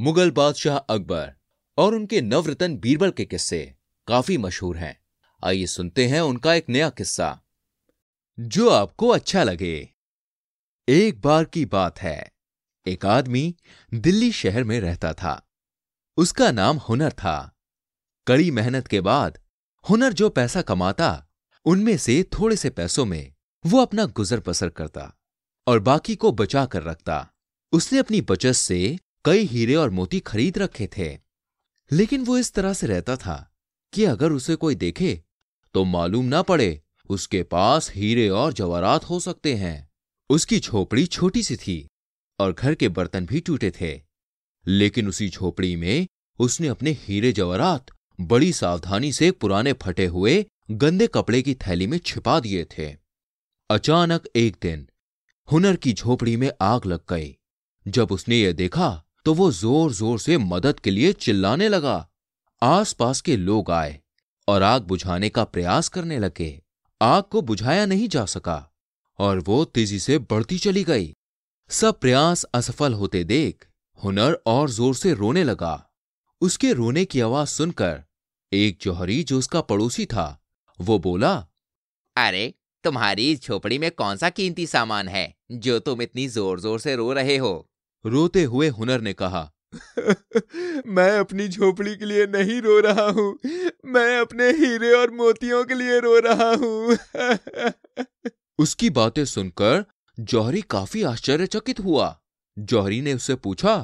मुगल बादशाह अकबर और उनके नवरत्न बीरबल के किस्से काफ़ी मशहूर हैं। आइए सुनते हैं उनका एक नया किस्सा। जो आपको अच्छा लगे। एक बार की बात है। एक आदमी दिल्ली शहर में रहता था। उसका नाम हुनर था। कड़ी मेहनत के बाद हुनर जो पैसा कमाता, उनमें से थोड़े से पैसों में वो अपना गुजर बसर करता और बाकी को बचा कर रखता। उसने अपनी बचत से कई हीरे और मोती खरीद रखे थे। लेकिन वो इस तरह से रहता था कि अगर उसे कोई देखे तो मालूम ना पड़े उसके पास हीरे और जवारात हो सकते हैं। उसकी झोपड़ी छोटी सी थी और घर के बर्तन भी टूटे थे। लेकिन उसी झोपड़ी में उसने अपने हीरे जवारात बड़ी सावधानी से पुराने फटे हुए गंदे कपड़े की थैली में छिपा दिए थे। अचानक एक दिन हुनर की झोपड़ी में आग लग गई। जब उसने यह देखा तो वो ज़ोर ज़ोर से मदद के लिए चिल्लाने लगा। आसपास के लोग आए और आग बुझाने का प्रयास करने लगे। आग को बुझाया नहीं जा सका और वो तेज़ी से बढ़ती चली गई। सब प्रयास असफल होते देख हुनर और ज़ोर से रोने लगा। उसके रोने की आवाज़ सुनकर एक जौहरी जो उसका पड़ोसी था, वो बोला, अरे, तुम्हारी इस झोपड़ी में कौन सा कीमती सामान है जो तुम इतनी ज़ोर ज़ोर से रो रहे हो? रोते हुए हुनर ने कहा मैं अपनी झोपड़ी के लिए नहीं रो रहा हूँ। मैं अपने हीरे और मोतियों के लिए रो रहा हूँ। उसकी बातें सुनकर जौहरी काफ़ी आश्चर्यचकित हुआ। जौहरी ने उससे पूछा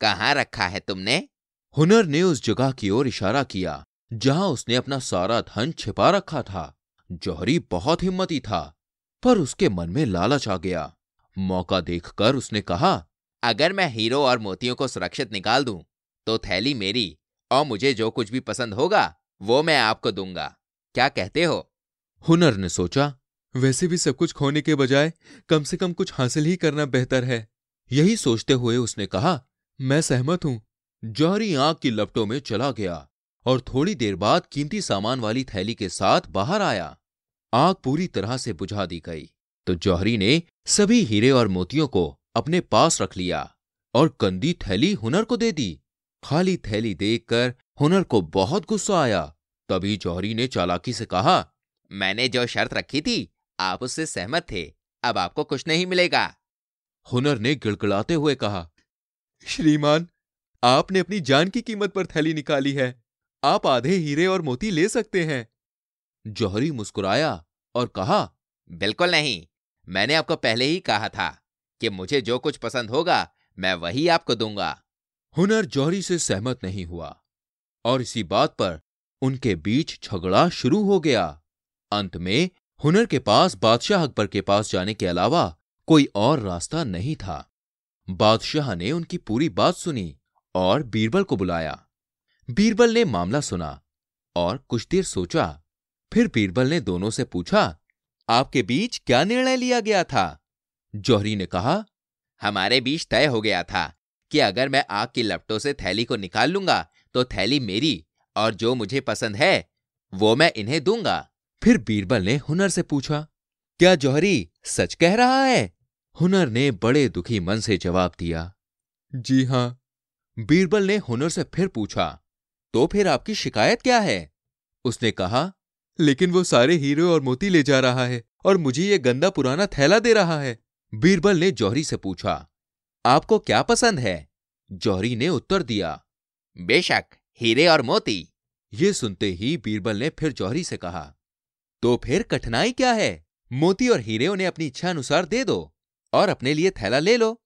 कहाँ रखा है तुमने? हुनर ने उस जगह की ओर इशारा किया जहाँ उसने अपना सारा धन छिपा रखा था। जौहरी बहुत हिम्मती था पर उसके मन में लालच आ गया। मौका देखकर उसने कहा अगर मैं हीरो और मोतियों को सुरक्षित निकाल दूँ तो थैली मेरी और मुझे जो कुछ भी पसंद होगा, वो मैं आपको दूँगा। क्या कहते हो? हुनर ने सोचा, वैसे भी सब कुछ खोने के बजाय कम से कम कुछ हासिल ही करना बेहतर है। यही सोचते हुए उसने कहा, मैं सहमत हूँ, जौहरी आग की लपटों में चला गया और थोड़ी देर बाद कीमती सामान वाली थैली के साथ बाहर आया। आग पूरी तरह से बुझा दी गई। तो जौहरी ने सभी हीरे और मोतियों को अपने पास रख लिया और गंदी थैली हुनर को दे दी। खाली थैली देखकर हुनर को बहुत गुस्सा आया। तभी जौहरी ने चालाकी से कहा, मैंने जो शर्त रखी थी, आप उससे सहमत थे। अब आपको कुछ नहीं मिलेगा। हुनर ने गिड़गिड़ाते हुए कहा, श्रीमान, आपने अपनी जान की कीमत पर थैली निकाली है। आप आधे हीरे और मोती ले सकते हैं। जौहरी मुस्कुराया और कहा, बिल्कुल नहीं। मैंने आपको पहले ही कहा था। कि मुझे जो कुछ पसंद होगा, मैं वही आपको दूँगा। हुनर जौहरी से सहमत नहीं हुआ, और इसी बात पर उनके बीच झगड़ा शुरू हो गया। अंत में हुनर के पास बादशाह अकबर के पास जाने के अलावा कोई और रास्ता नहीं था। बादशाह ने उनकी पूरी बात सुनी और बीरबल को बुलाया। बीरबल ने मामला सुना और कुछ देर सोचा, फिर बीरबल ने दोनों से पूछा, आपके बीच क्या निर्णय लिया गया था? जौहरी ने कहा, हमारे बीच तय हो गया था कि अगर मैं आग की लपटों से थैली को निकाल लूँगा तो थैली मेरी और जो मुझे पसंद है, वो मैं इन्हें दूँगा। फिर बीरबल ने हुनर से पूछा, क्या जौहरी सच कह रहा है? हुनर ने बड़े दुखी मन से जवाब दिया, जी हाँ। बीरबल ने हुनर से फिर पूछा तो फिर आपकी शिकायत क्या है? उसने कहा, लेकिन वो सारे हीरे और मोती ले जा रहा है और मुझे ये गंदा पुराना थैला दे रहा है। बीरबल ने जौहरी से पूछा, आपको क्या पसंद है? जौहरी ने उत्तर दिया, बेशक, हीरे और मोती। ये सुनते ही बीरबल ने फिर जौहरी से कहा तो फिर कठिनाई क्या है? मोती और हीरे उन्हें अपनी इच्छा अनुसार दे दो और अपने लिए थैला ले लो।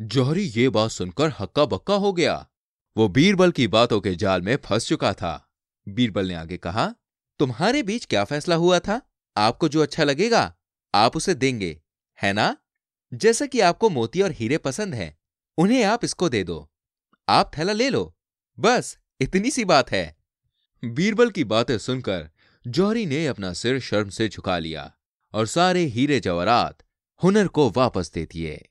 जौहरी ये बात सुनकर हक्का बक्का हो गया। वो बीरबल की बातों के जाल में फंस चुका था। बीरबल ने आगे कहा, तुम्हारे बीच क्या फैसला हुआ था? आपको जो अच्छा लगेगा, आप उसे देंगे, है ना? जैसा कि आपको मोती और हीरे पसंद हैं, उन्हें आप इसको दे दो। आप थैला ले लो। बस, इतनी सी बात है। बीरबल की बातें सुनकर जौहरी ने अपना सिर शर्म से झुका लिया और सारे हीरे जवरात हुनर को वापस दे दिए।